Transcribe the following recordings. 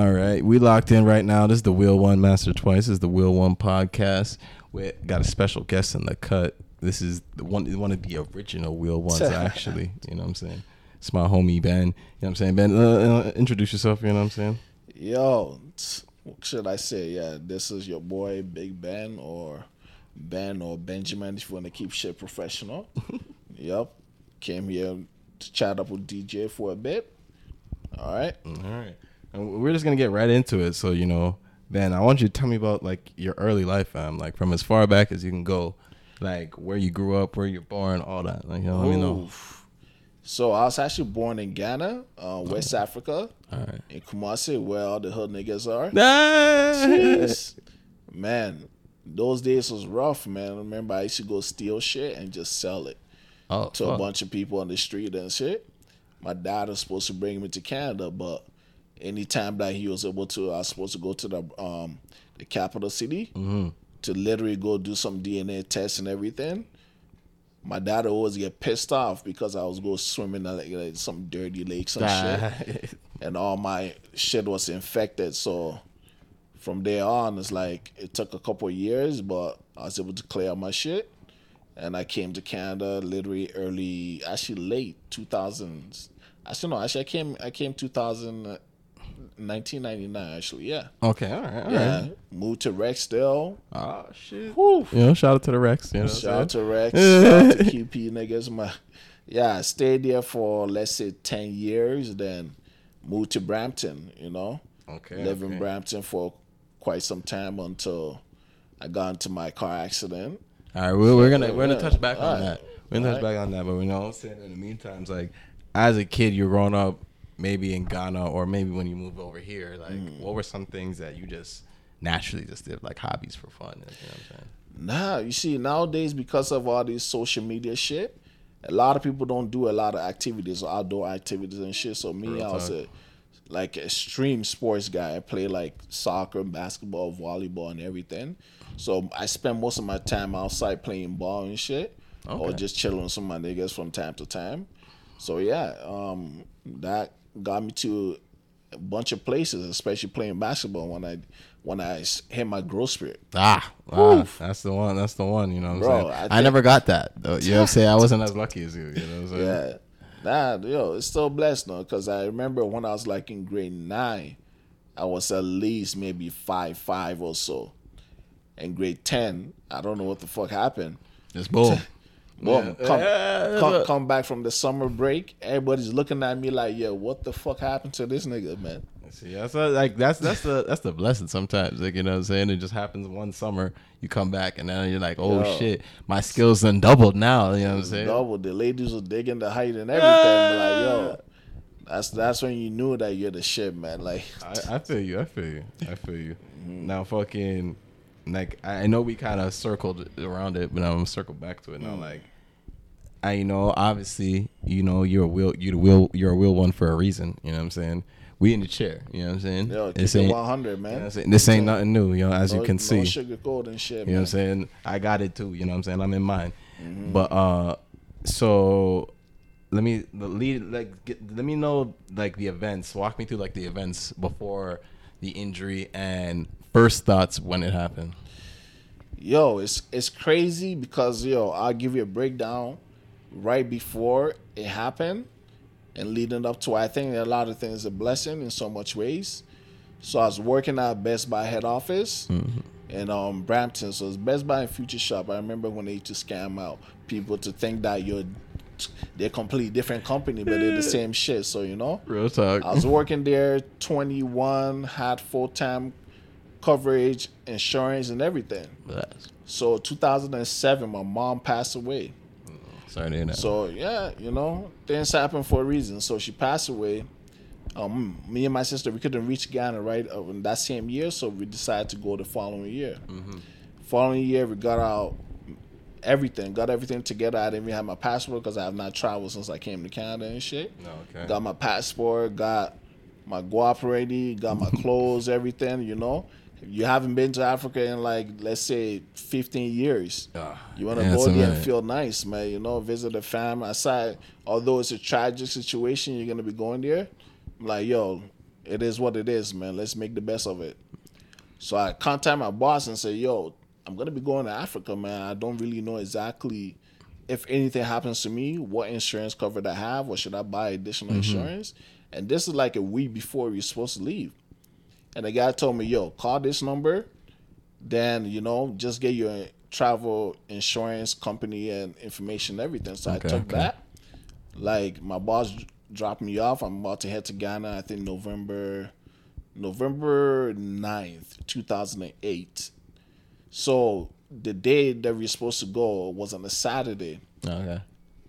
All right, we locked in right now. This is the Wheel One Master Twice. This is the Wheel One podcast. We got a special guest in the cut. This is the one one of the original Wheel Ones, actually. You know what I'm saying? It's my homie Ben. You know what I'm saying? Ben, uh, uh, introduce yourself. You know what I'm saying? Yo, what should I say? Yeah, this is your boy Big Ben or Ben or Benjamin if you want to keep shit professional. yep. Came here to chat up with DJ for a bit. All right. All right. And we're just gonna get right into it. So you know, Ben, I want you to tell me about like your early life, fam. Like from as far back as you can go, like where you grew up, where you're born, all that. Like you know, let me know. So I was actually born in Ghana, uh, West Africa, All right. in Kumasi, where all the hood niggas are. Nice. Man, those days was rough, man. I remember I used to go steal shit and just sell it Oh, to a bunch of people on the street and shit. My dad was supposed to bring me to Canada, but anytime that he was able to, I was supposed to go to the um the capital city to literally go do some DNA tests and everything. My dad always get pissed off because I was go swimming in like, like some dirty lakes and shit and all my shit was infected. So from there on, it's like it took a couple of years, but I was able to clear my shit. And I came to Canada literally early, actually late 2000s. Actually, no, actually I came, I came 2000, uh, 1999 actually, yeah. Okay. All right. All Yeah, right. moved to Rexdale. Oh shit. Whew. You know, shout out to the Rex. You know, Shout out to Rex, shout out to QP niggas. My, yeah, I stayed there for let's say ten years, then moved to Brampton. You know, Okay. lived in. Brampton for quite some time until I got into my car accident. All right, we're, we're gonna we're gonna touch back on All right. that. We're gonna touch right. back on that, but we know what I'm saying in the meantime, it's like as a kid, you're growing up maybe in Ghana or maybe when you move over here. Like, Mm. what were some things that you just naturally just did, like hobbies for fun? You know what I'm saying? Nah, you see nowadays because of all this social media shit, a lot of people don't do a lot of activities, outdoor activities and shit. So me, Real I was a like extreme sports guy. I play like soccer, basketball, volleyball, and everything. So I spend most of my time outside playing ball and shit, or just chilling with some of my niggas from time to time. So yeah, um, that got me to a bunch of places, especially playing basketball when I when I s- hit my growth spirit. Ah, ah, that's the one. That's the one. You know what I'm Bro, saying? I I, never got that. Though. You know what I'm saying? I wasn't as lucky as you. You know what I'm saying? Yeah. Nah, yo, it's still blessed though, because I remember when I was like in grade nine, I was at least maybe five five or so. In grade ten, I don't know what the fuck happened. Just boom. Boom, Yeah. come, Yeah. come, come back from the summer break. Everybody's looking at me like, yo, what the fuck happened to this nigga, man? See, that's uh, like that's that's the that's the blessing sometimes. Like you know what I'm saying? It just happens one summer, you come back and then you're like, oh Yo. shit, my skills done doubled now. You know what I'm saying? Double. The ladies were digging the height and everything. but Like, yo, that's that's when you knew that you're the shit, man. Like, I, I feel you. I feel you. I feel you. Mm-hmm. Now, fucking, like I know we kind of circled around it, but I'm gonna circle back to it Mm. now. Like, I you know obviously you know you're a wheel you the wheel you're a wheel one for a reason. You know what I'm saying? We in the chair. You know what I'm saying? yo, This ain't- 100, you know man. This ain't nothing new. You know, as you can no see. sugarcoat and shit, You know what I'm saying? I got it too. You know what I'm saying? I'm in mine. Mm-hmm. But uh, so let me the lead like get, let me know like the events. Walk me through like the events before the injury and first thoughts when it happened. Yo, it's it's crazy because yo, I'll give you a breakdown right before it happened and leading up to. it. I think a lot of things a blessing in so much ways. So I was working at Best Buy head office in um Brampton. So it's Best Buy and Future Shop. I remember when they used to scam out people to think that you're they're completely different company, but they're the same shit. So you know. Real talk. I was working there 21, had full time coverage, insurance, and everything. So 2007, my mom passed away. Sorry to hear that. So yeah, you know, things happen for a reason. So she passed away. Um, me and my sister we couldn't reach Ghana right uh, in that same year, so we decided to go the following year. Following year, we got out everything, got everything together. I didn't even have my passport because I have not traveled since I came to Canada and shit. no, okay. Got my passport, got my guap ready, got my clothes, everything, you know. You haven't been to Africa in like let's say 15 years. Ah, You want to go there and feel nice, man. You know, visit the fam. Aside, although it's a tragic situation, you're gonna be going there. I'm like, yo, it is what it is, man. Let's make the best of it. So I contact my boss and say, yo, I'm gonna be going to Africa, man. I don't really know exactly if anything happens to me, what insurance cover I have, or should I buy additional insurance? And this is like a week before we're supposed to leave. And the guy told me, yo, call this number, then you know, just get your travel insurance company and information, everything. So Okay, I took okay. that. Like my boss dropped me off. I'm about to head to Ghana. I think November, November 9th, two thousand and eight. So the day that we were supposed to go was on a Saturday. Okay.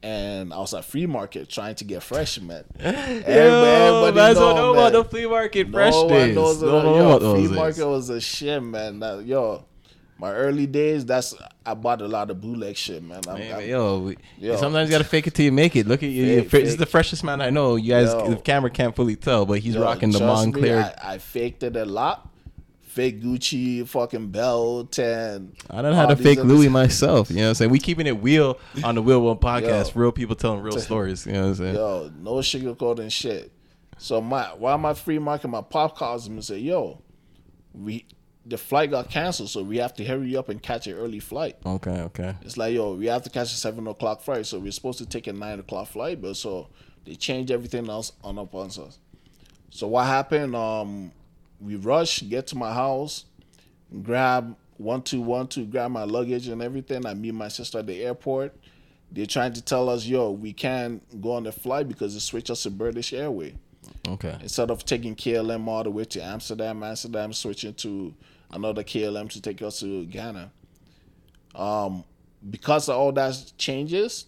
And I was at Free Market trying to get fresh, man. Yo, Everybody that's know, know about the flea market No fresh days. No about- one know yo, about those Flea days. market was a shit, man. That, yo, my early days, that's I bought a lot of bootleg shit, man. I'm, Man, I'm- yo, we, Yo. sometimes you gotta fake it till you make it. Look at you. This is the freshest man I know. You guys, Yo. the camera can't fully tell, but he's yo, rocking the trust me, Moncler. I, I faked it a lot. Fake Gucci, fucking belt, and I, don't know how to fake Louis myself. You know what I'm saying? We keeping it real on the Wheel One podcast. Yo. Real people telling real stories. You know what I'm saying? Yo, no sugarcoating shit. So my while my free market, my pop calls him and say, "Yo, we the flight got canceled, so we have to hurry up and catch an early flight." Okay, okay. It's like, yo, we have to catch a seven o'clock flight, so we're supposed to take a nine o'clock flight, but so they changed everything else on up on us. So what happened? Um, we rush, get to my house, grab one two one two, grab my luggage and everything. I meet my sister at the airport. They're trying to tell us, yo, we can't go on the flight because they switch us to British Airway Okay. instead of taking KLM all the way to Amsterdam, Amsterdam switching to another KLM to take us to Ghana. Um, because of all that changes,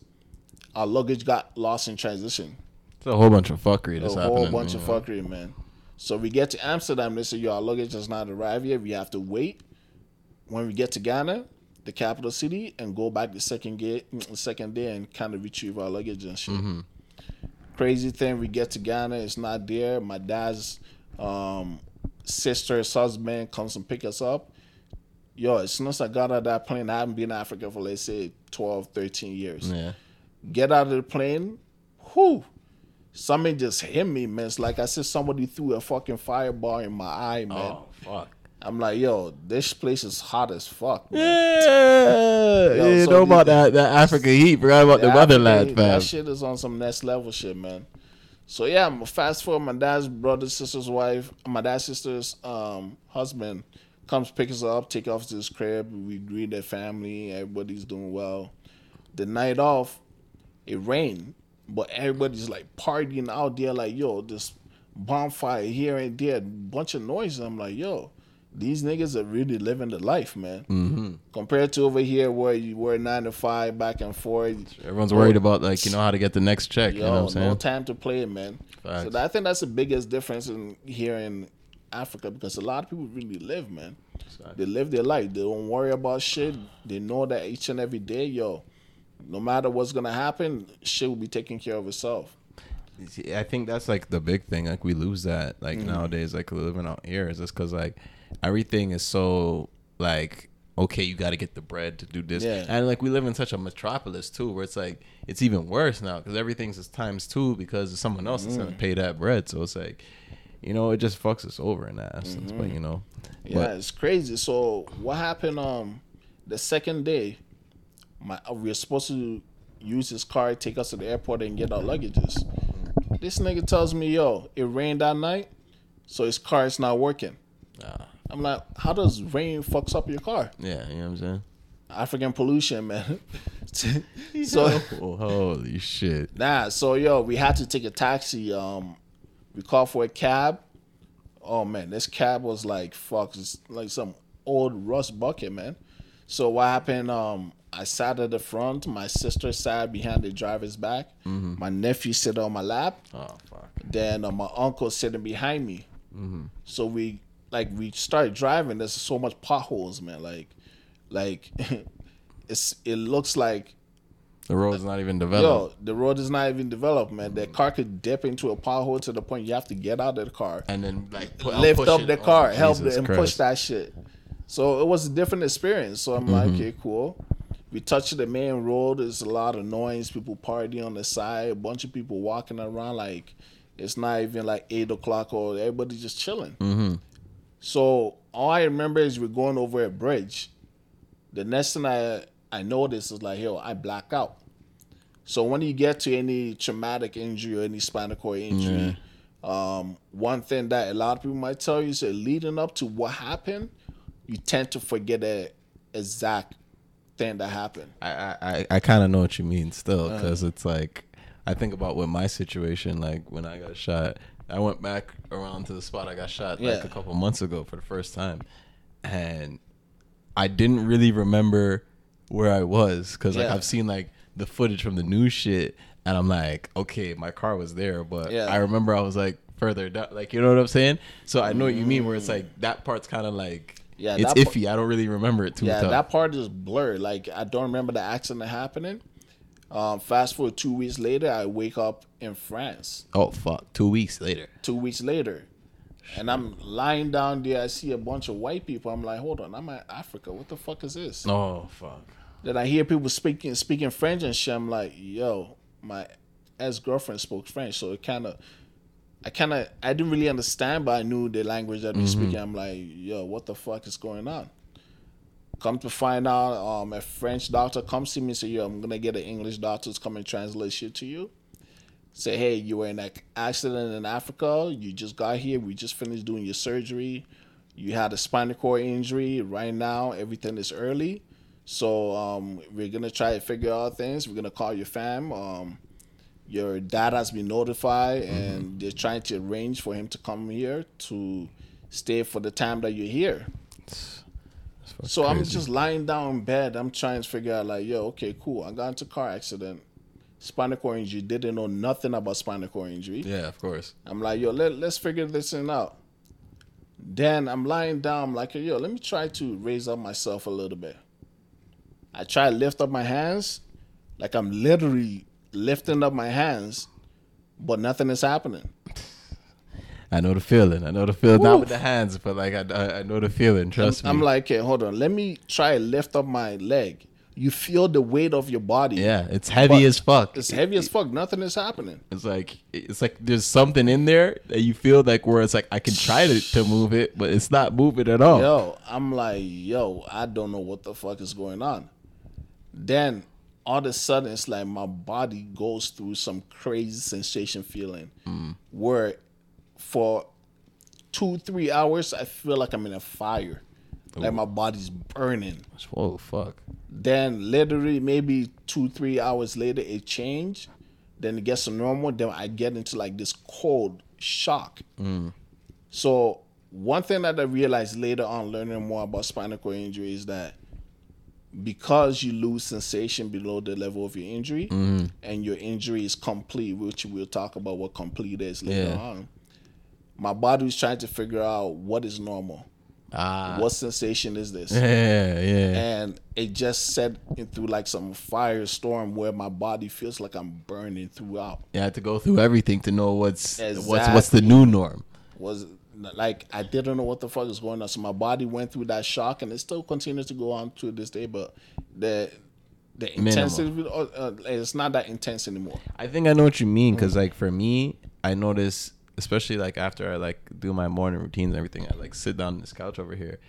our luggage got lost in transition. It's a whole bunch of fuckery that's a whole bunch of fuckery, man. So we get to Amsterdam, they say, yo, our luggage has not arrived yet. We have to wait. When we get to Ghana, the capital city, and go back the second gate, second day and kind of retrieve our luggage and shit. Mm-hmm. Crazy thing, we get to Ghana, it's not there. My dad's um, sister's husband comes and pick us up. Yo, as soon as I got out of that plane, I haven't been in Africa for let's say 12, 13 years Yeah. get out of the plane, whoo, something just hit me, man. It's like I said somebody threw a fucking fireball in my eye, man. Oh fuck. I'm like, yo, this place is hot as fuck. Man. Yeah. Yo, you so know about that that African heat. Forgot about the Yeah, weather, Africa, lad, fam. That shit is on some next level shit, man. So yeah, I'm fast forward. My dad's brother, sister's wife, my dad's sister's um, husband comes pick us up, take us to his crib. We greet their family. Everybody's doing well. The night off, it rained, but everybody's like partying out there, like yo, this bonfire here and there, bunch of noise. I'm like, yo, these niggas are really living the life, man. Mm-hmm. Compared to over here where you were nine to five, back and forth. Everyone's worried about like you know how to get the next check. Yo, you know what I'm saying? no time to play, man. Facts. So that, I think that's the biggest difference in here in Africa because a lot of people really live, man. Facts. They live their life. They don't worry about shit. They know that each and every day, yo, no matter what's gonna happen, shit will be taking care of itself. I think that's like the big thing. Like we lose that like Mm-hmm. nowadays. Like living out here is just because like everything is so like okay, you got to get the bread to do this, Yeah. and like we live in such a metropolis too, where it's like it's even worse now because everything's just times two because someone else is Mm. gonna pay that bread. So it's like you know it just fucks us over in that essence. But you know, Mm-hmm. Yeah, it's crazy. So what happened? Um, the second day, my uh, we were supposed to use his car, take us to the airport, and get our luggages. This nigga tells me, "Yo, it rained that night, so his car is not working." Ah. I'm like, "How does rain fucks up your car?" yeah, you know what I'm saying. African pollution, man. so Oh, holy shit! Nah, so yo, we had to take a taxi. Um, we called for a cab. Oh man, this cab was like fuck, it's like some old rust bucket, man. So what happened? Um, I sat at the front. My sister sat behind the driver's back. Mm-hmm. My nephew sit on my lap. Oh fuck. Then uh, my uncle sitting behind me. Mm-hmm. So we like we started driving. There's so much potholes, man. Like, like it's it looks like The road's not even developed. Yo, the road is not even developed, man. The car could dip into a pothole to the point you have to get out of the car, and then like put, lift up it. the Oh, car, help Jesus it, and push that shit. So it was a different experience. So I'm like, mm-hmm. okay, cool. We touched the main road. There's a lot of noise, people partying on the side, a bunch of people walking around like It's not even like eight o'clock or everybody just chilling. Mm-hmm. So all I remember is we're going over a bridge. The next thing I I noticed is like, yo, I black out. So when you get to any traumatic injury or any spinal cord injury, um, one thing that a lot of people might tell you is that leading up to what happened, you tend to forget the exact thing to happen. I I, I kind of know what you mean still Uh-huh. because it's like I think about with my situation like when I got shot. I went back around to the spot I got shot like Yeah. a couple months ago for the first time, and I didn't really remember where I was because like I've seen like the footage from the new shit, and I'm like, okay, my car was there, but Yeah. I remember I was like further down, like you know what I'm saying. So I know what you mean, where it's like that part's kind of like. Yeah, it's that par- iffy. I don't really remember it too Yeah, tough. that part is blurred. Like I don't remember the accident happening. Um, fast forward two weeks later, I wake up in France. oh fuck! Two weeks later. Two weeks later, and I'm lying down there. I see a bunch of white people. I'm like, hold on, I'm in Africa. What the fuck is this? Oh fuck. Then I hear people speaking speaking French and shit. I'm like, yo, my ex girlfriend spoke French, so it kind of, I kind of, I didn't really understand, but I knew the language that we speaking. I'm like, yo, what the fuck is going on? Come to find out, um, a French doctor comes to me and say, yo, I'm gonna get an English doctor to come and translate shit to you. Say, hey, you were in an accident in Africa. You just got here. We just finished doing your surgery. You had a spinal cord injury. Right now, everything is early. So um, we're gonna try to figure out things. We're gonna call your fam. Um, your dad has been notified, and they're trying to arrange for him to come here to stay for the time that you're here. So I'm just lying down in bed. I'm trying to figure out like, yo, okay, cool. I got into a car accident, spinal cord injury. Didn't know nothing about spinal cord injury. yeah, of course. I'm like, yo, let, let's figure this thing out. Then I'm lying down, I'm like, yo, let me try to raise up myself a little bit. I try to lift up my hands, like I'm literally lifting up my hands, but nothing is happening. I know the feeling. I know the feeling. Not with the hands, but like I, I, I know the feeling. Trust me. I'm like, okay, hold on. Let me try lift up my leg. You feel the weight of your body. yeah, it's heavy as fuck. It's heavy as fuck. Nothing is happening. It's like it's like there's something in there that you feel like where it's like I can try to, to move it, but it's not moving at all. Yo, I'm like, yo, I don't know what the fuck is going on. Then all of a sudden, it's like my body goes through some crazy sensation feeling where for two, three hours, I feel like I'm in a fire. Like my body's burning. Whoa, fuck. Then literally maybe two, three hours later, it changed. Then it gets to normal. Then I get into like this cold shock. Mm. So one thing that I realized later on, learning more about spinal cord injury, is that because you lose sensation below the level of your injury, and your injury is complete, which we'll talk about what complete is later Yeah. on. My body was trying to figure out what is normal. Ah. What sensation is this? Yeah, yeah. and it just set into like some firestorm where my body feels like I'm burning throughout. You had to go through everything to know what's what's what's the new norm. Was like I didn't know what the fuck is going on. So my body went through that shock, and it still continues to go on to this day. But the the intensity, uh, uh, it's not that intense anymore. I think I know what you mean because like for me, I notice especially like after I like do my morning routines and everything, I like sit down on this couch over here.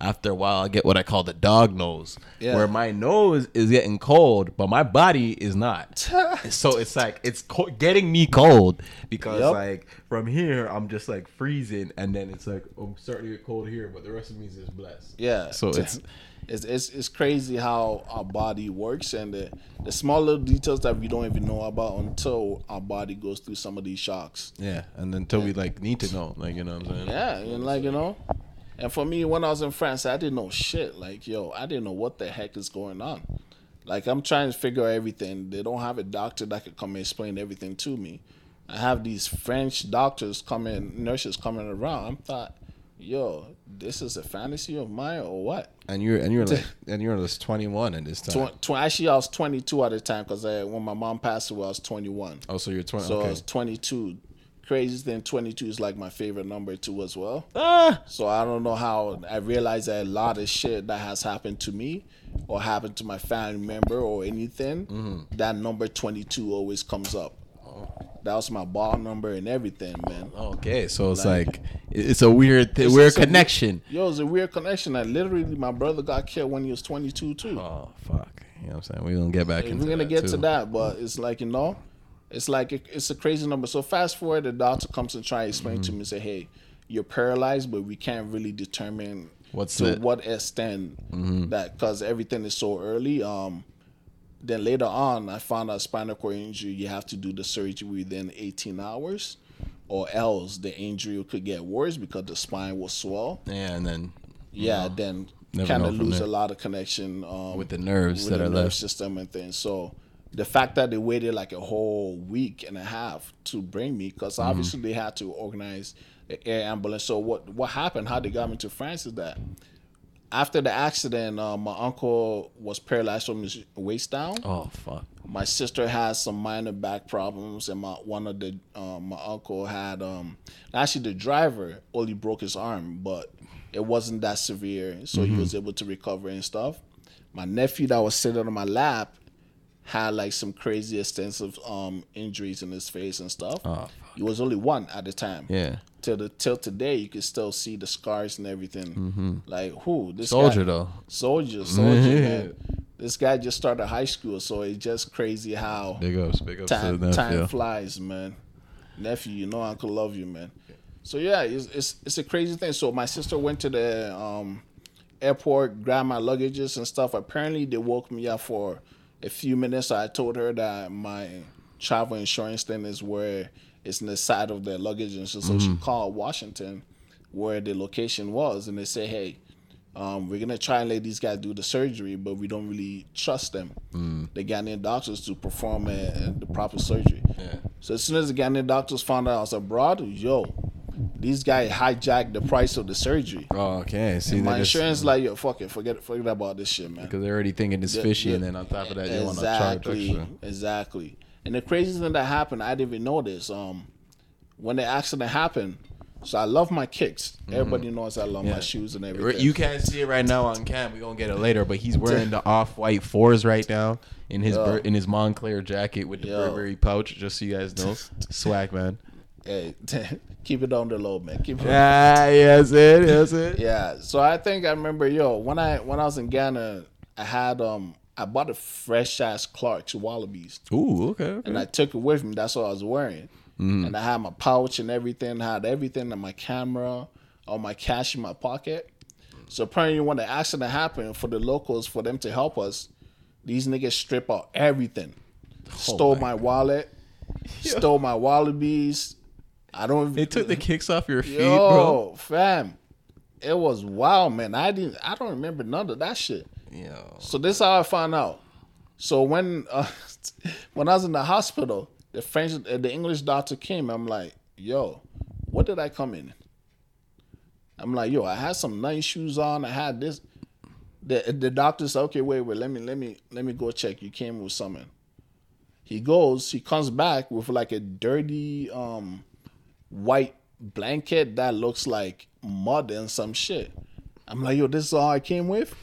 After a while, I get what I call the dog nose, Yeah. where my nose is getting cold, but my body is not. so it's like it's co- getting me cold because Yup. like from here I'm just like freezing, and then it's like I'm starting to get cold here, but the rest of me is just blessed. Yeah. So it's It's, it's, it's crazy how our body works and the, the small little details that we don't even know about until our body goes through some of these shocks. yeah, and until we like need to know, like you know what I'm saying? Yeah, and like you know, and for me, when I was in France, I didn't know shit. Like yo, I didn't know what the heck is going on. Like I'm trying to figure out everything. They don't have a doctor that could come and explain everything to me. I have these French doctors coming, nurses coming around. I'm thought, yo, this is a fantasy of mine or what? And you're and you're like and you're just 21 at this time. Tw- tw- actually, I was 22 at the time because uh, when my mom passed away, I was 21. Oh, so you're 20. So I was 22. Crazy thing, 22 is like my favorite number too as well. Ah! So I don't know how I realized that a lot of shit that has happened to me or happened to my family member or anything, Mm-hmm. that number 22 always comes up. That was my ball number and everything, man. Okay, so it's Like- like, it's a weird, th- It's- weird it's a- connection. Yo, it's a weird connection. Like literally, my brother got killed when he was 22 too. Oh fuck! You know what I'm saying? We're gonna get back into We're gonna get to that, but it's like you know, it's like it, it's a crazy number. So fast forward, the doctor comes and try to explain Mm-hmm. to me and say, "Hey, you're paralyzed, but we can't really determine What's to it? Mm-hmm. what extent that because everything is so early." Um, then later on, I found out spinal cord injury. You have to do the surgery within 18 hours, or else the injury could get worse because the spine will swell. Yeah, and then Yeah, then kind of lose there. a lot of connection um, with the nerves with that the are nerve left. system and things. So the fact that they waited like a whole week and a half to bring me, because Mm-hmm. obviously they had to organize an air ambulance. So what what happened? How they got me to France is that after the accident, uh, my uncle was paralyzed from his waist down. Oh fuck! My sister has some minor back problems, and my one of the um, my uncle had um actually the driver only broke his arm, but it wasn't that severe, so he was able to recover and stuff. My nephew that was sitting on my lap had like some crazy extensive um injuries in his face and stuff. Oh, he was only one at the time. Yeah, Till the till today, you can still see the scars and everything. Like who this soldier guy, though. soldier, soldier, man. This guy just started high school, so it's just crazy how Big ups, big ups time, time nephew. flies, man. Nephew, you know Uncle love you, man. So yeah, it's, it's it's a crazy thing. So my sister went to the um, airport, grabbed my luggages and stuff. Apparently, they woke me up for a few minutes. I told her that my travel insurance thing is where it's in the side of the luggage, and so, so she called Washington, where the location was, and they say, hey. Um, we're gonna try and let these guys do the surgery, but we don't really trust them. The Ghanaian doctors to perform uh the proper surgery. Yeah. So as soon as the Ghanaian doctors found out I was abroad, yo, these guys hijacked the price of the surgery. Oh, okay. See, my they just- insurance like, yo, fuck it, forget forget about this shit, man. because they're already thinking it's fishy, yeah. and then on top of that, they want to charge Exactly, extra. exactly. And the craziest thing that happened, I didn't even know this. Um, when the accident happened, so I love my kicks. Everybody knows I love Mm-hmm. Yeah. my shoes and everything. You can't see it right now on cam. We're gonna get it later, but he's wearing the off-white fours right now in his Bur- in his Moncler jacket with the Yo. Burberry pouch. Just so you guys know, swag man. Hey, keep it on the low, man. Keep it. Ah, yes it, yes it. Yeah. So I think I remember, yo, when I when I was in Ghana, I had um I bought a fresh ass Clark's Wallabees. Ooh, okay. okay. and I took it with me. That's what I was wearing. And I had my pouch and everything. I had everything and my camera, all my cash in my pocket. So apparently, when the accident happened, for the locals, for them to help us, these niggas strip out everything. Stole my my, wallet, stole my Wallabees. I don't. They took the kicks off your feet, yo, bro. fam. It was wild, man. I didn't. I don't remember none of that shit. Yo. So this is how I found out. So when uh, when I was in the hospital, the French, uh, the English doctor came. I'm like, yo, what did I come in? I'm like, yo, I had some nice shoes on. I had this. The the doctor said, okay, wait, wait, let me let me let me go check. You came with something. He goes, he comes back with like a dirty um white blanket that looks like mud and some shit. I'm like, yo, this is all I came with.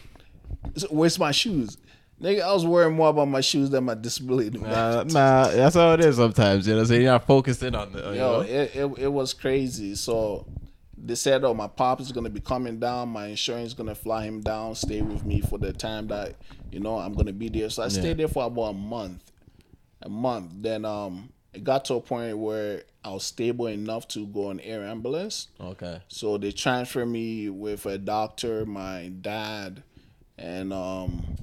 So Where's my shoes? Nigga, I was worrying more about my shoes than my disability. Uh, nah, that's how it is sometimes. You know, what I'm saying you're not focused in on the. You Yo, know? it, it it was crazy. So they said, "Oh, my pop is gonna be coming down. My insurance is gonna fly him down, stay with me for the time that you know I'm gonna be there." So I stayed there for about a month. A month. Then um, it got to a point where I was stable enough to go on air ambulance. Okay. So they transferred me with a doctor, my dad, and um,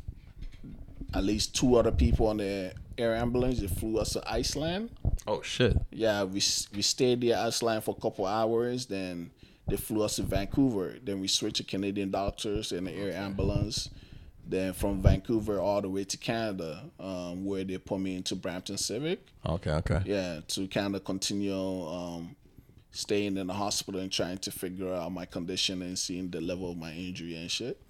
at least two other people on the air ambulance. They flew us to Iceland. Oh shit. Yeah, we we stayed there Iceland for a couple hours. Then they flew us to Vancouver. Then we switched to Canadian doctors and the air ambulance. Then from Vancouver all the way to Canada, um, where they put me into Brampton Civic. Okay. Okay. Yeah, to kind of continue um, staying in the hospital and trying to figure out my condition and seeing the level of my injury and shit.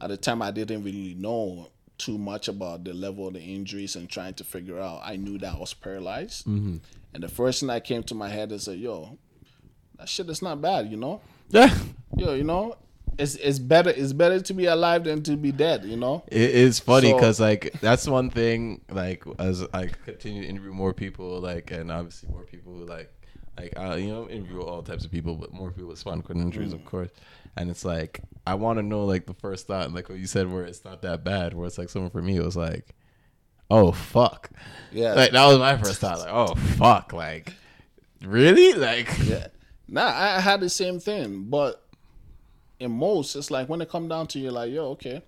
At the time, I didn't really know too much about the level of the injuries and trying to figure out. I knew that I was paralyzed, Mm-hmm. and the first thing that came to my head is that, "Yo, that shit is not bad," you know. Yeah. Yo, you know, it's it's better it's better to be alive than to be dead. You know. It is funny So- because like that's one thing. Like as I continue to interview more people, like and obviously more people who like like I you know interview all types of people, but more people with spinal cord injuries, Mm. of course. And it's like I want to know like the first thought, like what you said, where it's not that bad. Where it's like someone for me, it was like, oh fuck, Yeah. Like that was my first thought. Like oh fuck, like really, like Yeah. Nah, I had the same thing, but in most, it's like when it come down to you, like, yo, okay,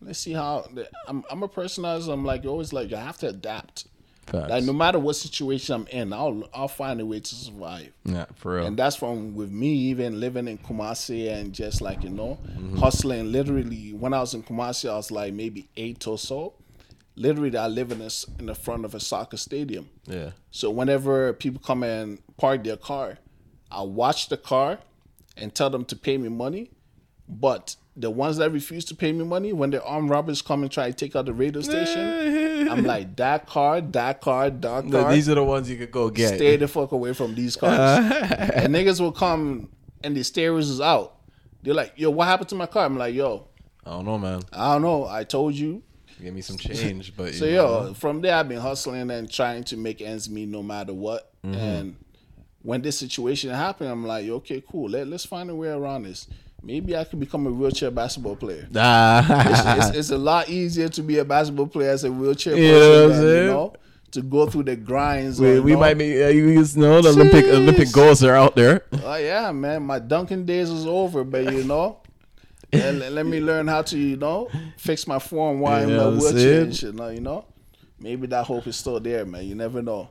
let's see how. I'm I'm a person as I'm like always like you have to adapt. Facts. Like no matter what situation I'm in, I'll I'll find a way to survive. yeah, for real. And that's from with me even living in Kumasi and just like you know mm-hmm. hustling. Literally, when I was in Kumasi, I was like maybe eight or so. Literally, I live in this in the front of a soccer stadium. yeah, So whenever people come and park their car, I watch the car and tell them to pay me money. But the ones that refuse to pay me money, when the armed robbers come and try to take out the radio station, I'm like, that car, that car, that car. these are the ones you could go get. Stay the fuck away from these cars. and niggas will come and the stereos is out. They're like, yo, what happened to my car? I'm like, yo, I don't know, man. I don't know. I told you. Give me some change, but So yo, know. from there I've been hustling and trying to make ends meet no matter what. Mm-hmm. And when this situation happened, I'm like, okay, cool. Let, let's find a way around this. Maybe I could become a wheelchair basketball player. It's, Ah. it's, it's a lot easier to be a basketball player as a wheelchair You person know than, you know, to go through the grinds. we, or, we know. might be, uh, you know, the Olympic Olympic goals are out there. Oh yeah, man, my dunking days is over, but you know, let, let- let me learn how to you know fix my form while I'm You in a wheelchair and shit. You know, maybe that hope is still there, man. You never know.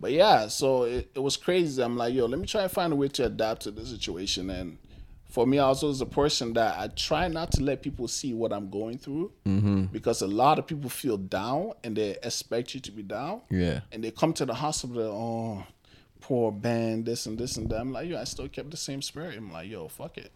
But yeah, so it, it was crazy. I'm like, yo, let me try and find a way to adapt to the situation. And for me, I also was a person that I try not to let people see what I'm going through Mm-hmm. because a lot of people feel down and they expect you to be down Yeah. and they come to the hospital, oh, poor Ben, this and this and that. I'm like, yo, I still kept the same spirit. I'm like, yo, fuck it.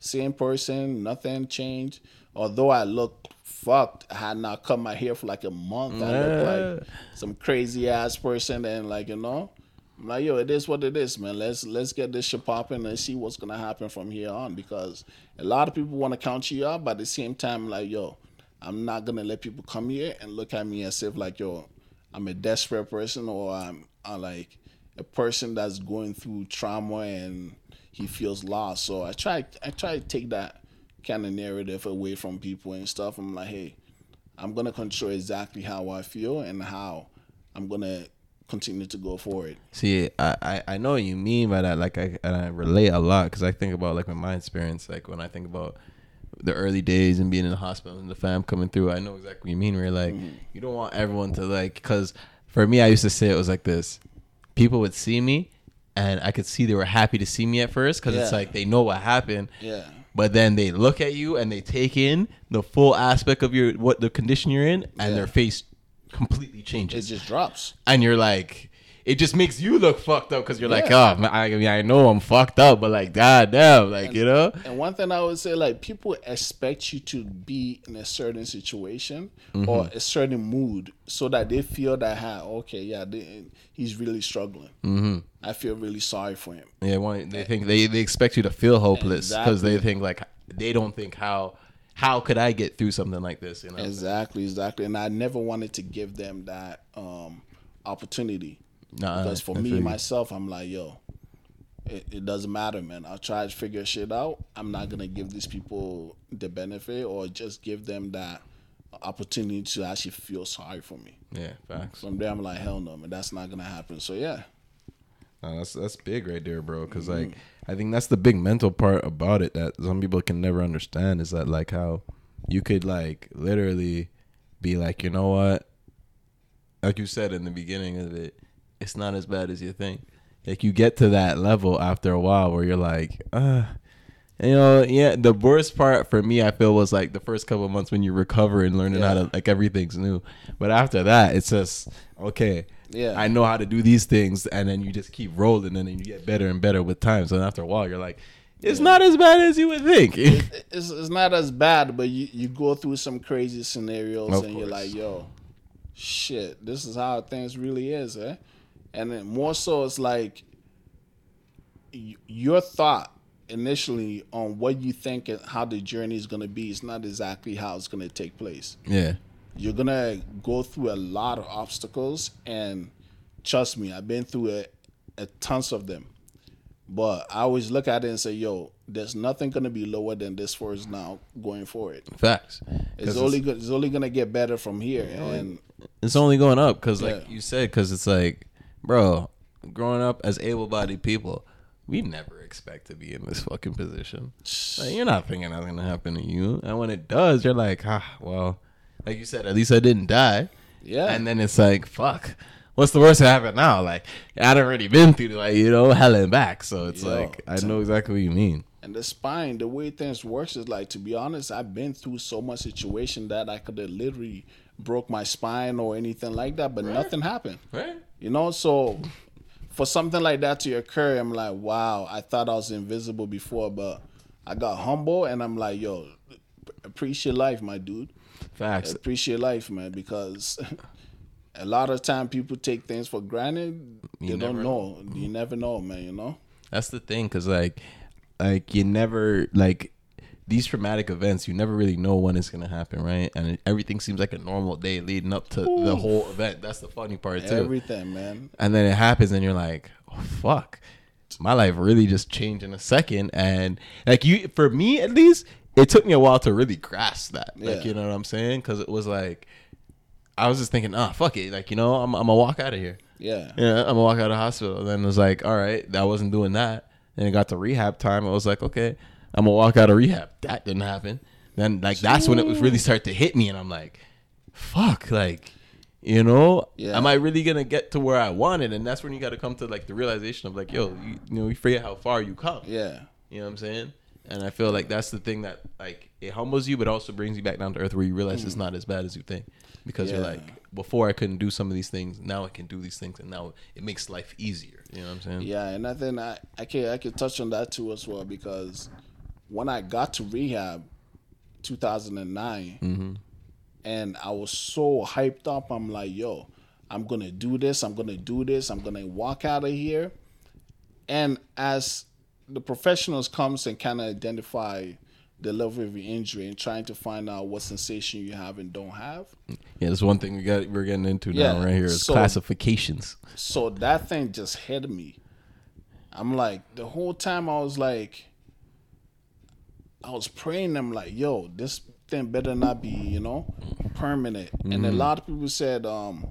Same person, nothing changed. Although I look fucked, I had not cut my hair for like a month. I look like some crazy ass person and like, you know. I'm like, yo, it is what it is, man. Let's let's get this shit popping and see what's gonna happen from here on because a lot of people want to count you out, but at the same time, like, yo, I'm not gonna let people come here and look at me as if like, yo, I'm a desperate person or I'm, i like a person that's going through trauma and he feels lost. So I try I try to take that kind of narrative away from people and stuff. I'm like, hey, I'm gonna control exactly how I feel and how I'm gonna continue to go forward. See, I, I, I know what you mean by that. Like, I and I relate a lot because I think about like my experience. Like when I think about the early days and being in the hospital and the fam coming through, I know exactly what you mean. Where like mm-hmm. you don't want everyone to like because for me, I used to say it was like this: people would see me, and I could see they were happy to see me at first because it's like they know what happened. Yeah. But then they look at you and they take in the full aspect of your what the condition you're in, and Yeah. their face completely changes. It just drops. and you're like it just makes you look fucked up because you're like oh man, I mean I know I'm fucked up but like god damn like you know And one thing I would say, like people expect you to be in a certain situation Mm-hmm. or a certain mood, so that they feel that, hey, okay, yeah, they, he's really struggling. Mm-hmm. I feel really sorry for him. yeah one, they think they, they expect you to feel hopeless because they think like they don't think how how could I get through something like this you know Exactly, exactly. And I never wanted to give them that um, opportunity Nah, because for me myself, I'm like, yo, it, it doesn't matter, man. I'll try to figure shit out. I'm not gonna give these people the benefit or just give them that opportunity to actually feel sorry for me. yeah facts From there, I'm like, hell no, man, that's not gonna happen. So yeah, No, that's that's big right there, bro. Because like mm-hmm. I think that's the big mental part about it that some people can never understand is that like how you could like literally be like, you know what, like you said in the beginning of it, it's not as bad as you think. Like you get to that level after a while where you're like, uh you know, yeah. The worst part for me, I feel, was like the first couple of months when you recover and learning how to like everything's new. But after that, it's just okay. Yeah. I know how to do these things, and then you just keep rolling, and then you get better and better with time. So after a while, you're like, it's not as bad as you would think. it's, it's not as bad, but you, you go through some crazy scenarios Of and you're like, yo, shit, this is how things really is, eh? And then more so, it's like your thought initially on what you think and how the journey is gonna be. is not exactly how it's gonna take place. Yeah. You're gonna go through a lot of obstacles, and trust me, I've been through a, a tons of them. But I always look at it and say, "Yo, there's nothing gonna be lower than this for us now going forward. Facts. It's only go- it's only gonna get better from here." And it's only going up because like Yeah. you said because it's like bro growing up as able-bodied people we never expect to be in this fucking position. Like, you're not thinking that's gonna happen to you. And when it does you're like ah well like you said at least i didn't die. Yeah, and then it's like fuck what's the worst that happened now? Like i'd already been through like you know hell and back. So it's Yo, like i know exactly what you mean. And the spine, the way things works is like to be honest, I've been through so much situation that I could have literally broke my spine or anything like that, but nothing happened. right You know, so for something like that to occur, I'm like, wow, I thought I was invisible before, but I got humble and I'm like, yo, appreciate life, my dude. facts Appreciate life, man, because a lot of time people take things for granted. They You don't know. You never know, man, you know? That's the thing, cause like, like you never like these traumatic events. You never really know when it's gonna happen, right? And it, everything seems like a normal day leading up to the whole event. That's the funny part too. Everything, man. and then it happens, and you're like, oh fuck, my life really just changed in a second. And like you, for me at least, it took me a while to really grasp that. Like Yeah. you know what I'm saying? Cause it was like. I was just thinking, ah, fuck it, like you know, I'm, I'm gonna walk out of here. Yeah. Yeah, I'm gonna walk out of the hospital. And then it was like, all right, I wasn't doing that. And it got to rehab time. It was like, okay, I'm gonna walk out of rehab. That didn't happen. Then like that's when it was really start to hit me, and I'm like, fuck, like, you know, Yeah. am I really gonna get to where I wanted? And that's when you got to come to like the realization of like, yo, you, you know, you forget how far you come. Yeah. You know what I'm saying? And I feel like that's the thing that like it humbles you, but also brings you back down to earth where you realize it's hmm. not as bad as you think. Because you're like, before I couldn't do some of these things, now I can do these things, and now it makes life easier. You know what I'm saying? Yeah, and I think I, I can I can touch on that too as well because when I got to rehab, 2009, Mm-hmm. and I was so hyped up. I'm like, yo, I'm gonna do this. I'm gonna do this. I'm gonna walk out of here. And as the professionals comes and kind of identify the level of your injury and trying to find out what sensation you have and don't have. Yeah, that's one thing we got we're getting into now right here is so- classifications. So that thing just hit me. I'm like, the whole time I was like, I was praying. I'm like, yo, this thing better not be, you know, permanent. And a lot of people said, um,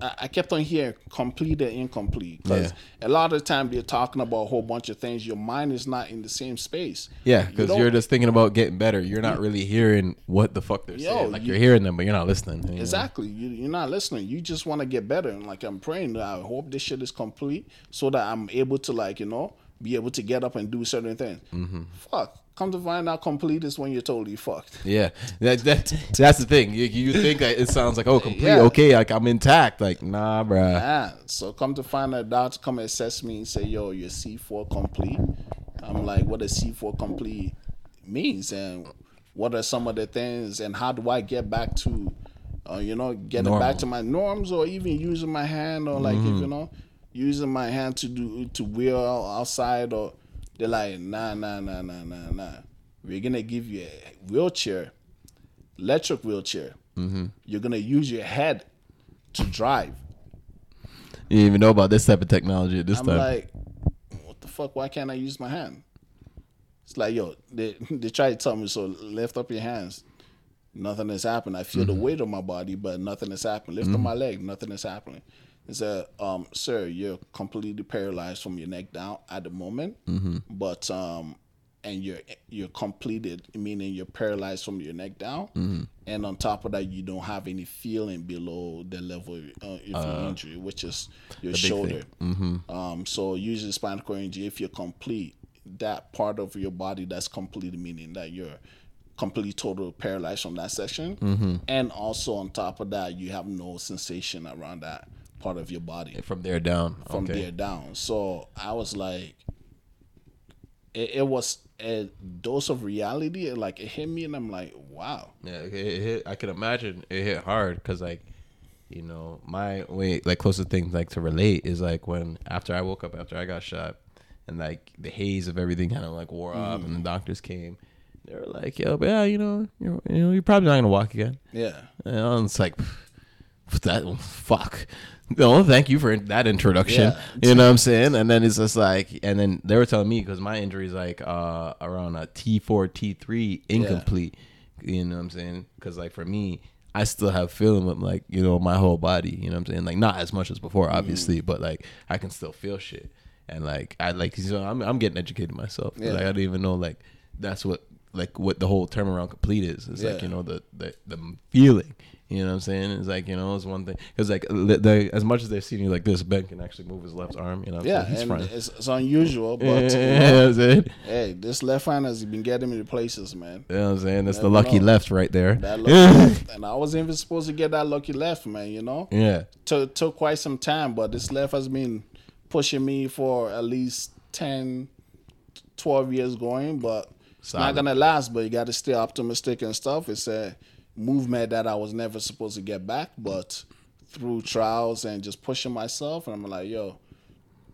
I, I kept on hearing complete and incomplete because a lot of the time they're talking about a whole bunch of things. Your mind is not in the same space. Yeah, because you are just thinking about getting better. You're not really hearing what the fuck they're Yo, saying. Like you- are hearing them, but you're not listening. you? Exactly. You, you're not listening. You just want to get better. And like I'm praying I hope this shit is complete so that I'm able to like, you know, be able to get up and do certain things. Mm-hmm. Fuck. Come to find out complete is when you're totally fucked. Yeah, that, that that's the thing. You, you think that it sounds like oh complete, Yeah. okay, like I'm intact. Like nah, bruh. Ah, so come to find out come assess me and say, yo, you're C4 complete. I'm like, what does C4 complete means? And what are some of the things and how do I get back to uh, you know, getting Normal. back to my norms or even using my hand or like if, you know, using my hand to do to wheel outside or they're like, nah, nah, nah, nah, nah, nah. We're gonna give you a wheelchair, electric wheelchair. Mm-hmm. You're gonna use your head to drive. You didn't even know about this type of technology at this time. I'm time. like, what the fuck? Why can't I use my hand? It's like, yo, they they try to tell me so. Lift up your hands. Nothing has happened. I feel the weight of my body, but nothing has happened. Lift up my leg. Nothing is happening. It said, um, sir, you're completely paralyzed from your neck down at the moment, but um, and you're you're completed, meaning you're paralyzed from your neck down, and on top of that, you don't have any feeling below the level of, uh, of your injury, which is your shoulder. thing. Um, so usually spinal cord injury, if you're complete, that part of your body that's complete, meaning that you're completely total paralyzed from that section, and also on top of that, you have no sensation around that part of your body From there down. from okay. there down. So I was like, it, it was a dose of reality. It, like it hit me, and I'm like, wow. Yeah, it, it hit. I can imagine it hit hard because like, you know, my way like closest thing like to relate is like when after I woke up after I got shot, and like the haze of everything kind of like wore off, Mm-hmm. and the doctors came. They were like, "Yo, but yeah, you know, you're, you know, you're probably not gonna walk again." Yeah. And it's like, that fuck. No, thank you for that introduction. Yeah. You know what I'm saying? And then it's just like, and then they were telling me because my injury is like uh, around a T4, T3 incomplete. You know what I'm saying? Because like for me, I still have feeling with like you know my whole body. You know what I'm saying? Like not as much as before, obviously, but like I can still feel shit. And like I like you know I'm I'm getting educated myself. Yeah. Like I didn't even know like that's what like what the whole turnaround complete is. It's like you know the the the feeling. You know what I'm saying? It's like you know, it's one thing because like the, the, as much as they're seeing you like this, Ben can actually move his left arm. You know, Yeah, he's and it's, it's unusual, but Yeah, you know, hey, this left hand has been getting me to places, man. You know what I'm saying? That's the lucky know. left right there. That lucky left, and I wasn't even supposed to get that lucky left, man. You know, yeah, took took quite some time, but this left has been pushing me for at least 10, 12 years going, but it's not gonna last. But you got to stay optimistic and stuff. It's a movement that I was never supposed to get back, but through trials and just pushing myself, and I'm like, yo,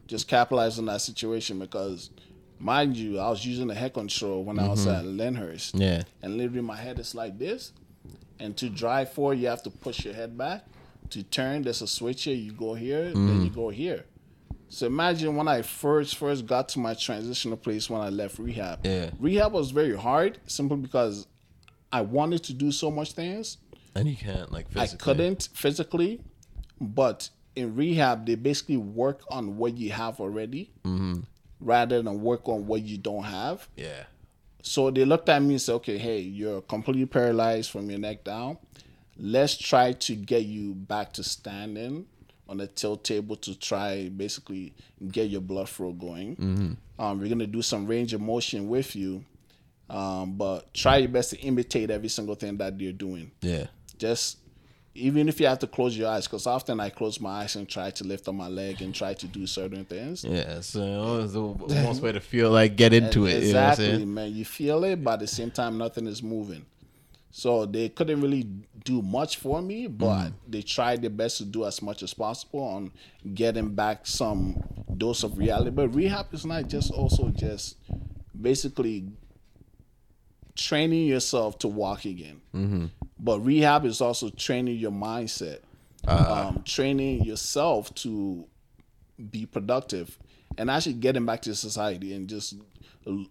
just capitalize on that situation because. Mind you, I was using the head control when I was mm-hmm. at Lyndhurst yeah, and literally my head is like this. And to drive forward, you have to push your head back. To turn, there's a switch here. You go here, then you mm. go here. So imagine when I first first got to my transitional place when I left rehab. Yeah. Rehab was very hard simply because I wanted to do so much things. and you can't like I physically. couldn't physically, but in rehab they basically work on what you have already, mm-hmm. rather than work on what you don't have. Yeah, So they looked at me and said, okay, hey, you're completely paralyzed from your neck down. Let's try to get you back to standing on the tilt table to try basically get your blood flow going. Um, we're going to do some range of motion with you, um, but try your best to imitate every single thing that you're doing. yeah, Just even if you have to close your eyes, because often I close my eyes and try to lift up my leg and try to do certain things. yeah. So it's the most way to feel like get into it. You know Exactly, man. You feel it, but at the same time, nothing is moving. So they couldn't really do much for me, but they tried their best to do as much as possible on getting back some dose of reality. But rehab is not just also just basically training yourself to walk again. But rehab is also training your mindset, um, training yourself to be productive and actually getting back to society and just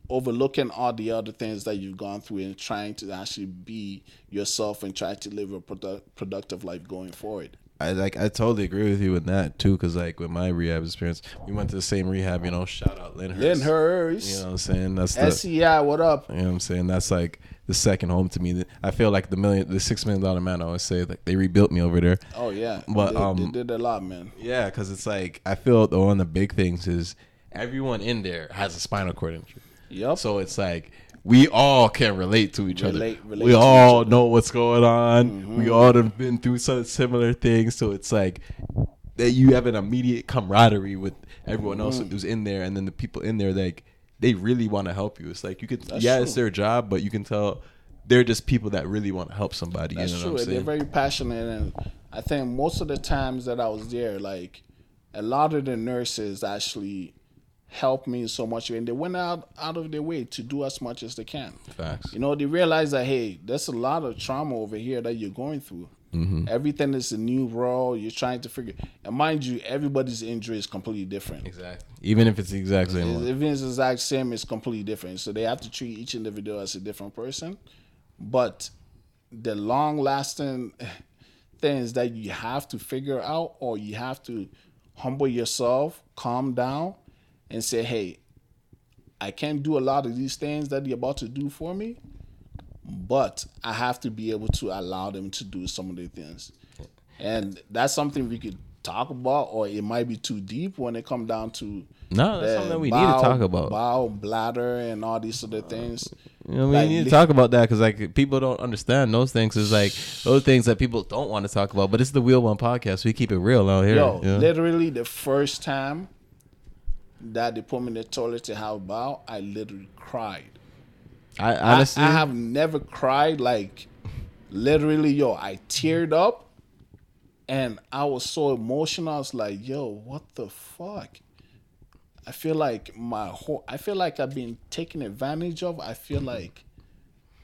overlooking all the other things that you've gone through and trying to actually be yourself and try to live a produ- productive life going forward. I like I totally agree with you with that too, because like with my rehab experience, we went to the same rehab. You know, shout out Lyndhurst. Then You hers, know what I'm saying? That's the SCI, what up? You know what I'm saying? That's like the second home to me. I feel like the million, the six million dollar man. I always say like they rebuilt me over there. Oh yeah, But, they, um, they did a lot, man. Yeah, because it's like I feel the one of the big things is everyone in there has a spinal cord injury. Yep. So it's like we all can relate to each Relate- other. relate we all other. know what's going on. We mm-hmm. all have been through some similar things. So it's like that you have an immediate camaraderie with everyone else mm-hmm. who's in there, and then the people in there like they really want to help you. It's like you could, That's yeah, true. it's their job, but you can tell they're just people that really want to help somebody. That's you know true. what I'm They're very passionate, and I think most of the times that I was there, like a lot of the nurses actually helped me so much, and they went out out of their way to do as much as they can. Facts. You know, they realize that hey, there's a lot of trauma over here that you're going through. Mm-hmm. Everything is a new role. You're trying to figure, and mind you, everybody's injury is completely different. Exactly. Even if it's the exact same one. Even if it's the exact same, it's completely different. So they have to treat each individual as a different person. But the long lasting things that you have to figure out, or you have to humble yourself, calm down, and say, hey, I can't do a lot of these things that you're about to do for me, but I have to be able to allow them to do some of the things. And that's something we could talk about, or it might be too deep when it come down to No, that's something we need to talk about. Bowel, bladder, and all these other things. You know, we Like, need to talk about that because like people don't understand those things. Is like those things that people don't want to talk about. But it's the Wheel One podcast. We keep it real out here. Yo, you know? literally the first time that they put me in the toilet to have a bowel, I literally cried. I I- honestly, I, have never cried like literally, yo, I teared up and I was so emotional. I was like, yo, what the fuck? I feel like my whole I feel like I've been taken advantage of. I feel like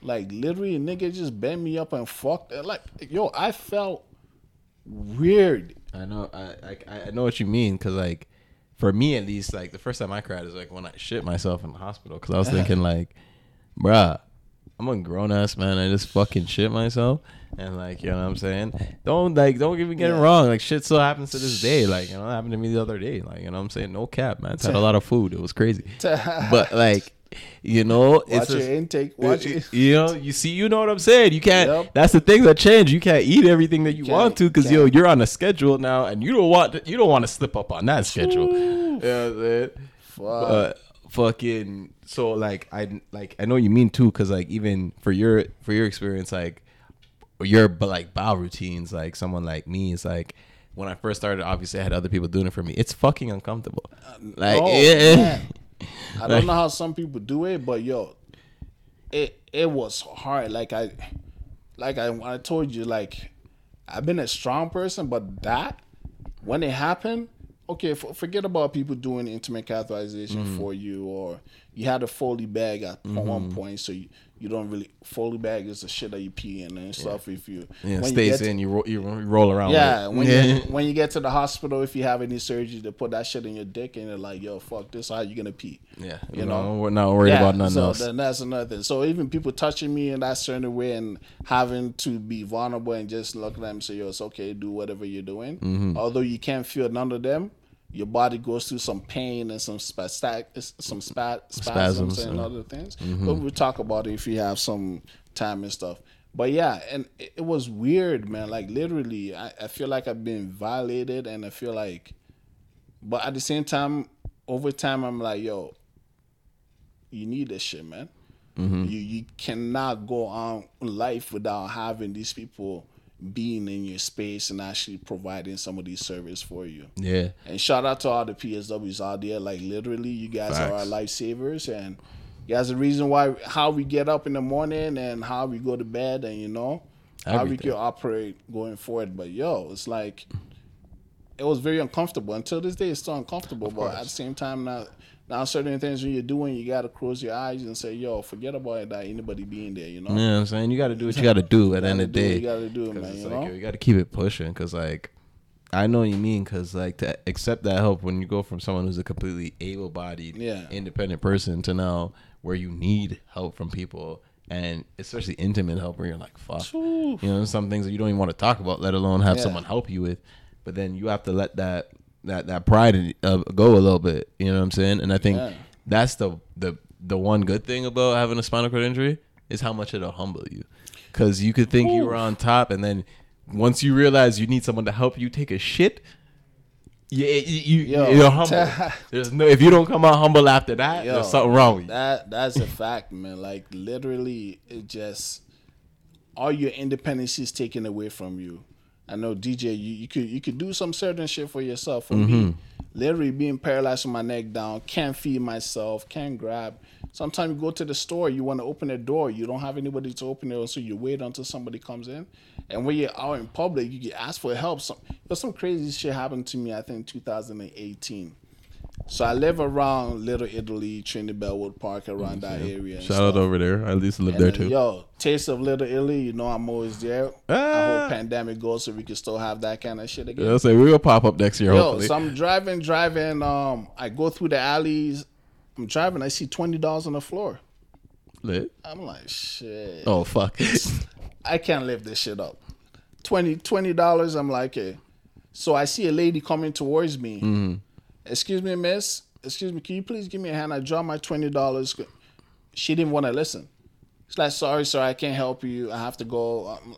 like literally nigga just bent me up and fucked like yo, I felt weird. I know. I I, I know what you mean because like for me at least, like the first time I cried is like when I shit myself in the hospital because I was thinking like, bruh, I'm a grown ass man. I just fucking shit myself. And like, you know what I'm saying? Don't like don't get me getting Yeah. wrong. Like shit still happens to this day. Like, you know, it happened to me the other day. Like, you know what I'm saying? No cap, man. I had a lot of food. It was crazy. But like, you know, Watch it's your just, intake. Watch you, it. you know, you see, you know what I'm saying. You can't. Yep. That's the thing that changed. You can't eat everything that you want to because yo, you're on a schedule now, and you don't want to, you don't want to slip up on that schedule. You know what I'm saying? Fuck. But fucking so like I like I know you mean too because like even for your for your experience like your but like bowel routines like someone like me is like when I first started obviously I had other people doing it for me it's fucking uncomfortable uh, like oh, yeah. I don't know how some people do it, but yo, it it was hard. Like I, like I, I told you, like I've been a strong person, but that when it happened, okay, f- forget about people doing intimate catheterization Mm-hmm. for you, or you had a Foley bag at Mm-hmm. one point, so you, you don't really Foley bag is the shit that you pee in and stuff. If you yeah when you stays get to- in you roll, you roll around yeah, with when it. you when you get to the hospital, if you have any surgery, they put that shit in your dick, and they're like, "Yo, fuck this, how you gonna pee?" yeah you you know. know we're not worried about nothing so else then that's another thing. So even people touching me in that certain way and having to be vulnerable and just look at them and say, "Yo, it's okay, do whatever you're doing." Mm-hmm. Although you can't feel none of them, your body goes through some pain and some spastic, some spa, spasms, Spasms, and yeah. other things. But we'll talk about it if you have some time and stuff. But yeah, and it, it was weird, man. Like literally, I, I feel like I've been violated, and I feel like, but at the same time, over time, I'm like, yo, you need this shit, man. Mm-hmm. You you cannot go on life without having these people being in your space and actually providing some of these service for you. yeah And shout out to all the PSWs out there. Like literally, you guys are our lifesavers, and you guys the reason why how we get up in the morning and how we go to bed, and you know how we can operate going forward. But yo, it's like it was very uncomfortable. Until this day, it's still uncomfortable. But at the same time, now now certain things when you're doing, you gotta close your eyes and say, "Yo, forget about that anybody being there." You know. you know what I'm saying you got to do what you got to do at the end of the day you gotta do, 'Cause man. You like, yo, you got to keep it pushing because like I know what you mean because like to accept that help when you go from someone who's a completely able-bodied, Yeah. independent person to now where you need help from people and especially intimate help where you're like fuck, Ooh. you know, some things that you don't even want to talk about, let alone have Yeah. someone help you with. But then you have to let that that that pride in, uh, go a little bit. You know what I'm saying? And I think Yeah. that's the the the one good thing about having a spinal cord injury is how much it'll humble you. Because you could think you were on top, and then once you realize you need someone to help you take a shit, you, you, you Yo. you're humble. There's no if you don't come out humble after that, Yo, there's something wrong with you. That that's a fact, man. Like literally, it just all your independence is taken away from you. I know DJ, you, you could you could do some certain shit for yourself. For Mm-hmm. me, literally being paralyzed with my neck down, can't feed myself, can't grab. Sometimes you go to the store, you want to open a door, you don't have anybody to open it, so you wait until somebody comes in. And when you're out in public, you get asked for help. Some some crazy shit happened to me. I think 2018. So I live around Little Italy, Trinity Bellwood Park, around that area. Shout out over there. I used to live And, there uh, too. Yo, taste of Little Italy, you know I'm always there. I Ah. hope pandemic goes so we can still have that kind of shit again. I'll say we'll pop up next year. Yo, hopefully. so I'm driving, driving. Um, I go through the alleys. I'm driving. I see twenty dollars on the floor. Lit. I'm like, shit. Oh fuck. I can't live this shit up. 20 dollars. I'm like, okay. So I see a lady coming towards me. Mm-hmm. Excuse me, miss. Excuse me. Can you please give me a hand? I drop my twenty dollars. She didn't want to listen. She's like, sorry, sir, I can't help you. I have to go. I'm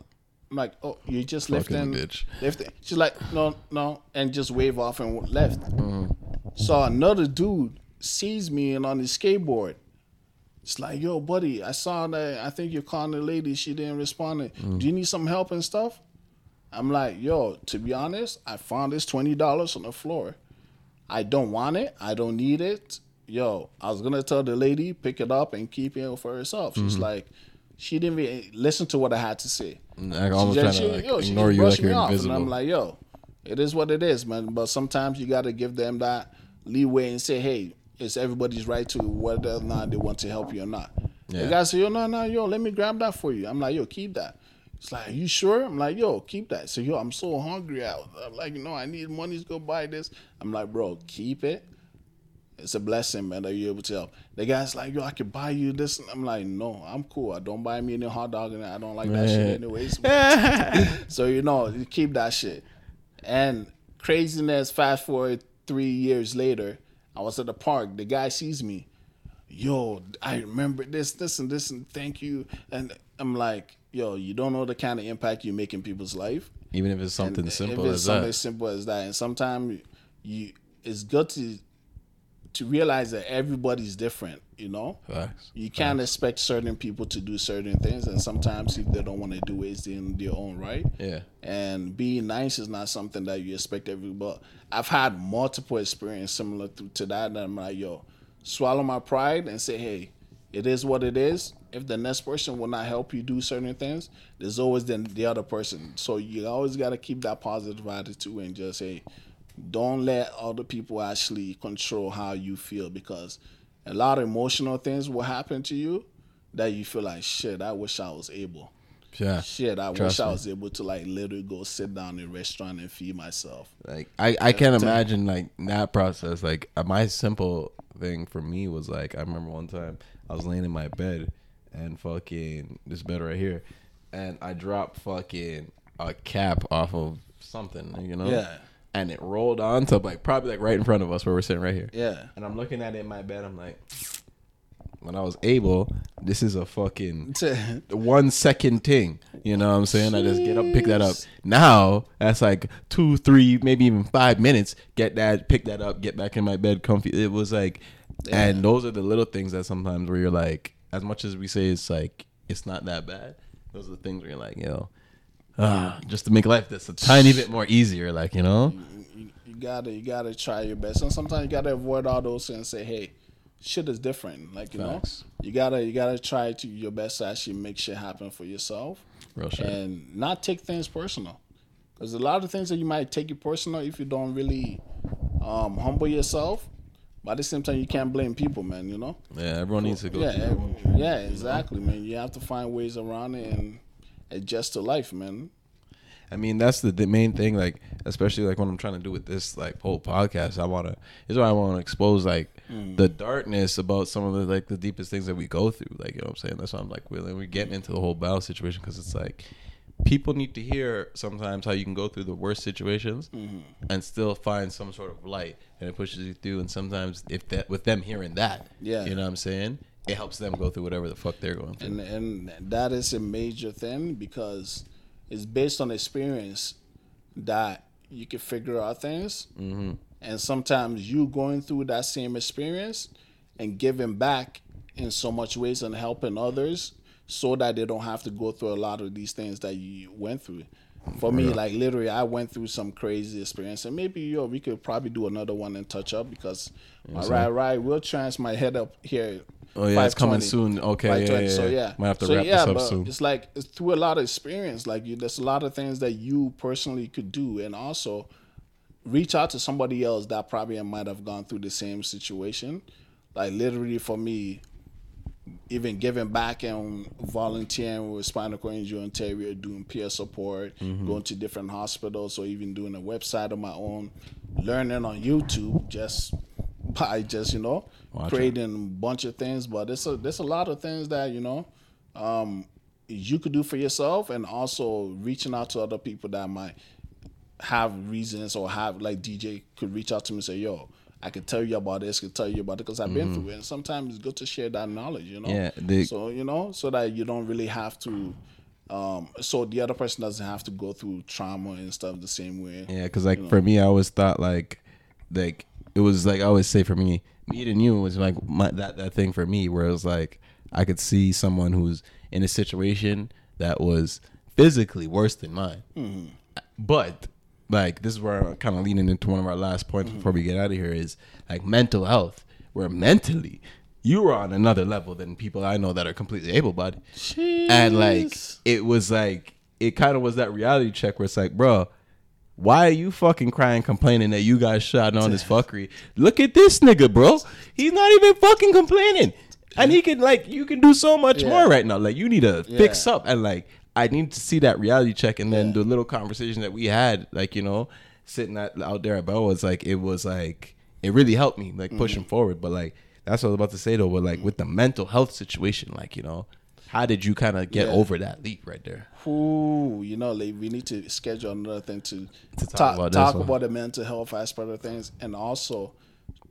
I'm like, oh, you just Fucking lifting, bitch. lifting. She's like, no, no, and just wave off and left. Mm-hmm. So another dude sees me and on his skateboard. It's like, yo, buddy, I saw that. I think you're calling the lady. She didn't respond. Do you need some help and stuff? I'm like, yo, to be honest, I found this twenty dollars on the floor. I don't want it. I don't need it. Yo, I was gonna tell the lady pick it up and keep it for herself. She's mm-hmm. like, she didn't even listen to what I had to say. Like almost She trying just- to she- like yo, ignore you like you're me off. invisible. And I'm like, yo, it is what it is, man. But sometimes you got to give them that leeway and say, hey, it's everybody's right to whether or not they want to help you or not. Yeah. The guy said, yo, no, no, yo, let me grab that for you. I'm like, yo, keep that. It's like, you sure? I'm like, yo, keep that. So, yo, I'm so hungry out. I'm like, no, I need money to go buy this. I'm like, bro, keep it. It's a blessing, man, that you're able to help. The guy's like, yo, I could buy you this. And I'm like, no, I'm cool. I don't buy me any hot dog and I don't like that shit anyways. so, you know, you keep that shit. And craziness, fast forward three years later, I was at the park. The guy sees me. Yo, I remember this, this, and this, and thank you. And I'm like, yo, you don't know the kind of impact you make in people's life. Even if it's something And simple if it's as something that. as simple as that, and sometimes you, it's good to to realize that everybody's different. You know, Facts. you can't expect certain people to do certain things, and sometimes if they don't want to do it, it's in their own right. Yeah. And being nice is not something that you expect everybody. But I've had multiple experience similar to, to that. And I'm like, yo, swallow my pride and say, hey, it is what it is. If the next person will not help you do certain things, there's always then the other person. So you always got to keep that positive attitude and just say, don't let other people actually control how you feel because a lot of emotional things will happen to you that you feel like shit. I wish I was able. Yeah. Shit, I Trust wish I was able to like literally go sit down in a restaurant and feed myself. Like I, I can't imagine like that process. Like uh, my simple thing for me was like I remember one time I was laying in my bed and fucking this bed right here, and I dropped fucking a cap off of something, you know. Yeah. And it rolled onto like probably like right in front of us where we're sitting right here. Yeah. And I'm looking at it in my bed. I'm like, when I was able, this is a fucking one second thing. You know what I'm saying? I just get up, pick that up. Now that's like two, three, maybe even five minutes. Get that, pick that up, get back in my bed, comfy. It was like, and those are the little things that sometimes where you're like, as much as we say it's like it's not that bad. Those are the things where you're like, yo, ah, just to make life that's a tiny bit more easier. Like you know, you, you gotta you gotta try your best. And sometimes you gotta avoid all those things and say, hey, shit is different. Like, you Facts. know, you gotta you gotta try to your best to actually make shit happen for yourself. real shit. and not take things personal. Because a lot of things that you might take it personal if you don't really um, humble yourself. But at the same time, you can't blame people, man. You know. yeah, everyone needs to go. Yeah, through their own ev- yeah, exactly, man. You have to find ways around it and adjust to life, man. I mean, that's the, the main thing. Like, especially like what I'm trying to do with this like whole podcast. I want to. Is why I want to expose like mm. the darkness about some of the like the deepest things that we go through. Like, you know what I'm saying? That's why I'm like, we're, we're getting into the whole battle situation because it's like people need to hear sometimes how you can go through the worst situations and still find some sort of light, and it pushes you through. And sometimes if that with them hearing that, Yeah. you know what I'm saying, it helps them go through whatever the fuck they're going through. and and that is a major thing because it's based on experience that you can figure out things Mm-hmm. and sometimes you going through that same experience and giving back in so much ways and helping others so that they don't have to go through a lot of these things that you went through for me like literally i went through some crazy experience and maybe yo we could probably do another one and touch up because my right right will trans my head up here Oh yeah, it's coming soon. Okay, yeah, 520. yeah, So yeah. yeah, Might have to so, wrap yeah, this up but soon. It's like it's through a lot of experience. Like you, there's a lot of things that you personally could do, and also reach out to somebody else that probably might have gone through the same situation. Like literally for me, even giving back and volunteering with Spinal Cord Injury Ontario, doing peer support, Mm-hmm. going to different hospitals, or even doing a website of my own, learning on YouTube just by just you know Watch creating a bunch of things. But there's a there's a lot of things that you know um, you could do for yourself, and also reaching out to other people that might have reasons or have like DJ could reach out to me and say, "Yo, I could tell you about this, could tell you about it because I've been through it." And sometimes it's good to share that knowledge, you know. Mm-hmm. Yeah, so you know, so that you don't really have to. Um, so the other person doesn't have to go through trauma and stuff the same way. Yeah, because like for me, I always thought like, like it was like I always say for me, meeting you was like my, that that thing for me where it was like I could see someone who's in a situation that was physically worse than mine, but like this is where I'm kind of leaning into one of our last points mm-hmm. before we get out of here is like mental health, where mentally you are on another level than people I know that are completely able-bodied and like it was like it kind of was that reality check where it's like bro Why are you fucking crying, complaining that you guys shot on this fuckery? Look at this nigga, bro. He's not even fucking complaining, and he can like you can do so much Yeah. more right now. Like you need to fix up, and like I need to see that reality check, and then Yeah. the little conversation that we had, like you know, sitting at, out there at Bell was like it was like it really helped me like pushing Mm-hmm. forward. But like that's what I was about to say though. But like with the mental health situation, like you know, how did you kind of get Yeah. over that leap right there? Ooh, you know, like we need to schedule another thing to, To talk talk, about talk, about the mental health aspect of things, and also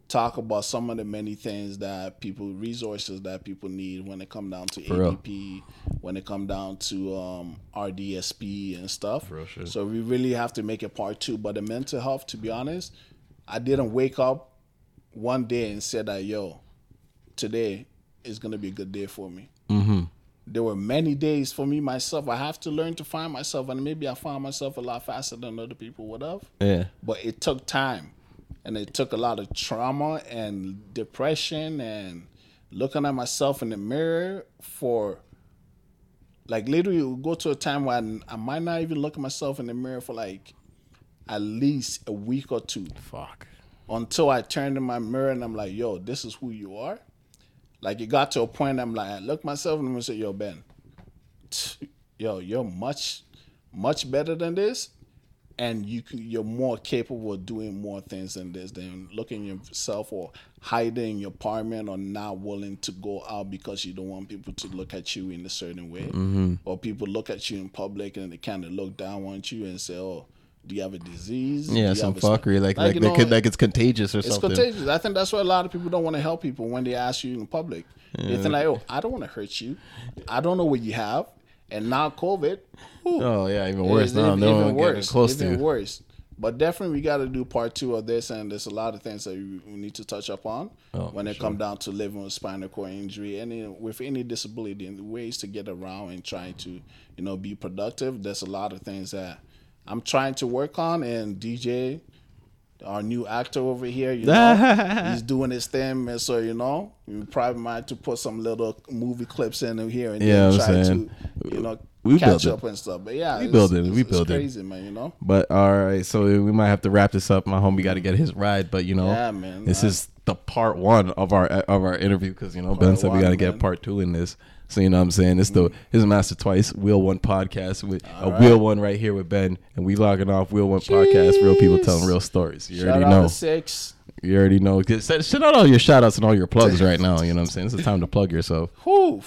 talk about some of the many things that people resources that people need when it come down to For real. ADP, when it come down to um, RDSP and stuff. Real. So we really have to make it part two. But the mental health, to be honest, I didn't wake up one day and said that yo, today is gonna be a good day for me there were many days for me myself. I have to learn to find myself, and maybe I found myself a lot faster than other people would have. Yeah. But it took time, and it took a lot of trauma and depression and looking at myself in the mirror for. Like literally, it would go to a time when I might not even look at myself in the mirror for like at least a week or two Fuck. until I turned in my mirror and I'm like, yo, this is who you are. Like it got to a point I'm like, I look myself and I'm gonna say, yo, Ben, yo, you're much, much better than this, and you you're more capable of doing more things than this than looking yourself or hiding in your apartment or not willing to go out because you don't want people to look at you in a certain way, mm-hmm. or people look at you in public and they kind of look down on you and say, oh. Do you have a disease? Yeah, some have a sp-" fuckery like like, they know, could like it's contagious or it's something. It's contagious. I think that's why a lot of people don't want to help people when they ask you in public. They think like, "Oh, I don't want to hurt you. I don't know what you have." And now COVID, whew, Oh yeah, even worse is now. even, No even getting worse. close even to. worse. But definitely, we got to do part two of this, and there's a lot of things that we we need to touch upon Oh, when for it come down to living with spinal cord injury, any with any disability, and ways to get around and trying to, you know, be productive. There's a lot of things that I'm trying to work on, and DJ, our new actor over here, you know, he's doing his thing, and so you know, we probably might have to put some little movie clips in here and Yeah, then try to, you know, We catch build it. up and stuff. But yeah, We it's- build it. it's- We it's build it. Crazy man, you know. But all right, so we might have to wrap this up. My homie got to get his ride, but you know, Yeah, man. this I- is the part one of our of our interview because you know Ben said we got to get part two in this. So you know what I'm saying it's the his master twice wheel one podcast with a right. wheel one right here with Ben and we logging off wheel one podcast. Real people telling real stories. You Shout already out know. to six. You already know. Send out all your shout outs and all your plugs right now. You know what I'm saying? It's the time to plug yourself. Whew.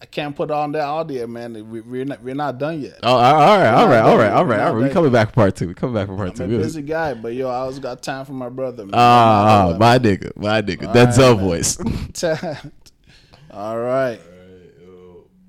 I can't put on that audio, man. We, we're not we're not done yet. Oh, all right, all right, all right, all right, all We're right. All. We coming back for part two. We coming back for part I'm two. a busy guy, but yo, I always got time for my brother. Man. Ah, I'm my nigga, my nigga. All That's right, voice. All right.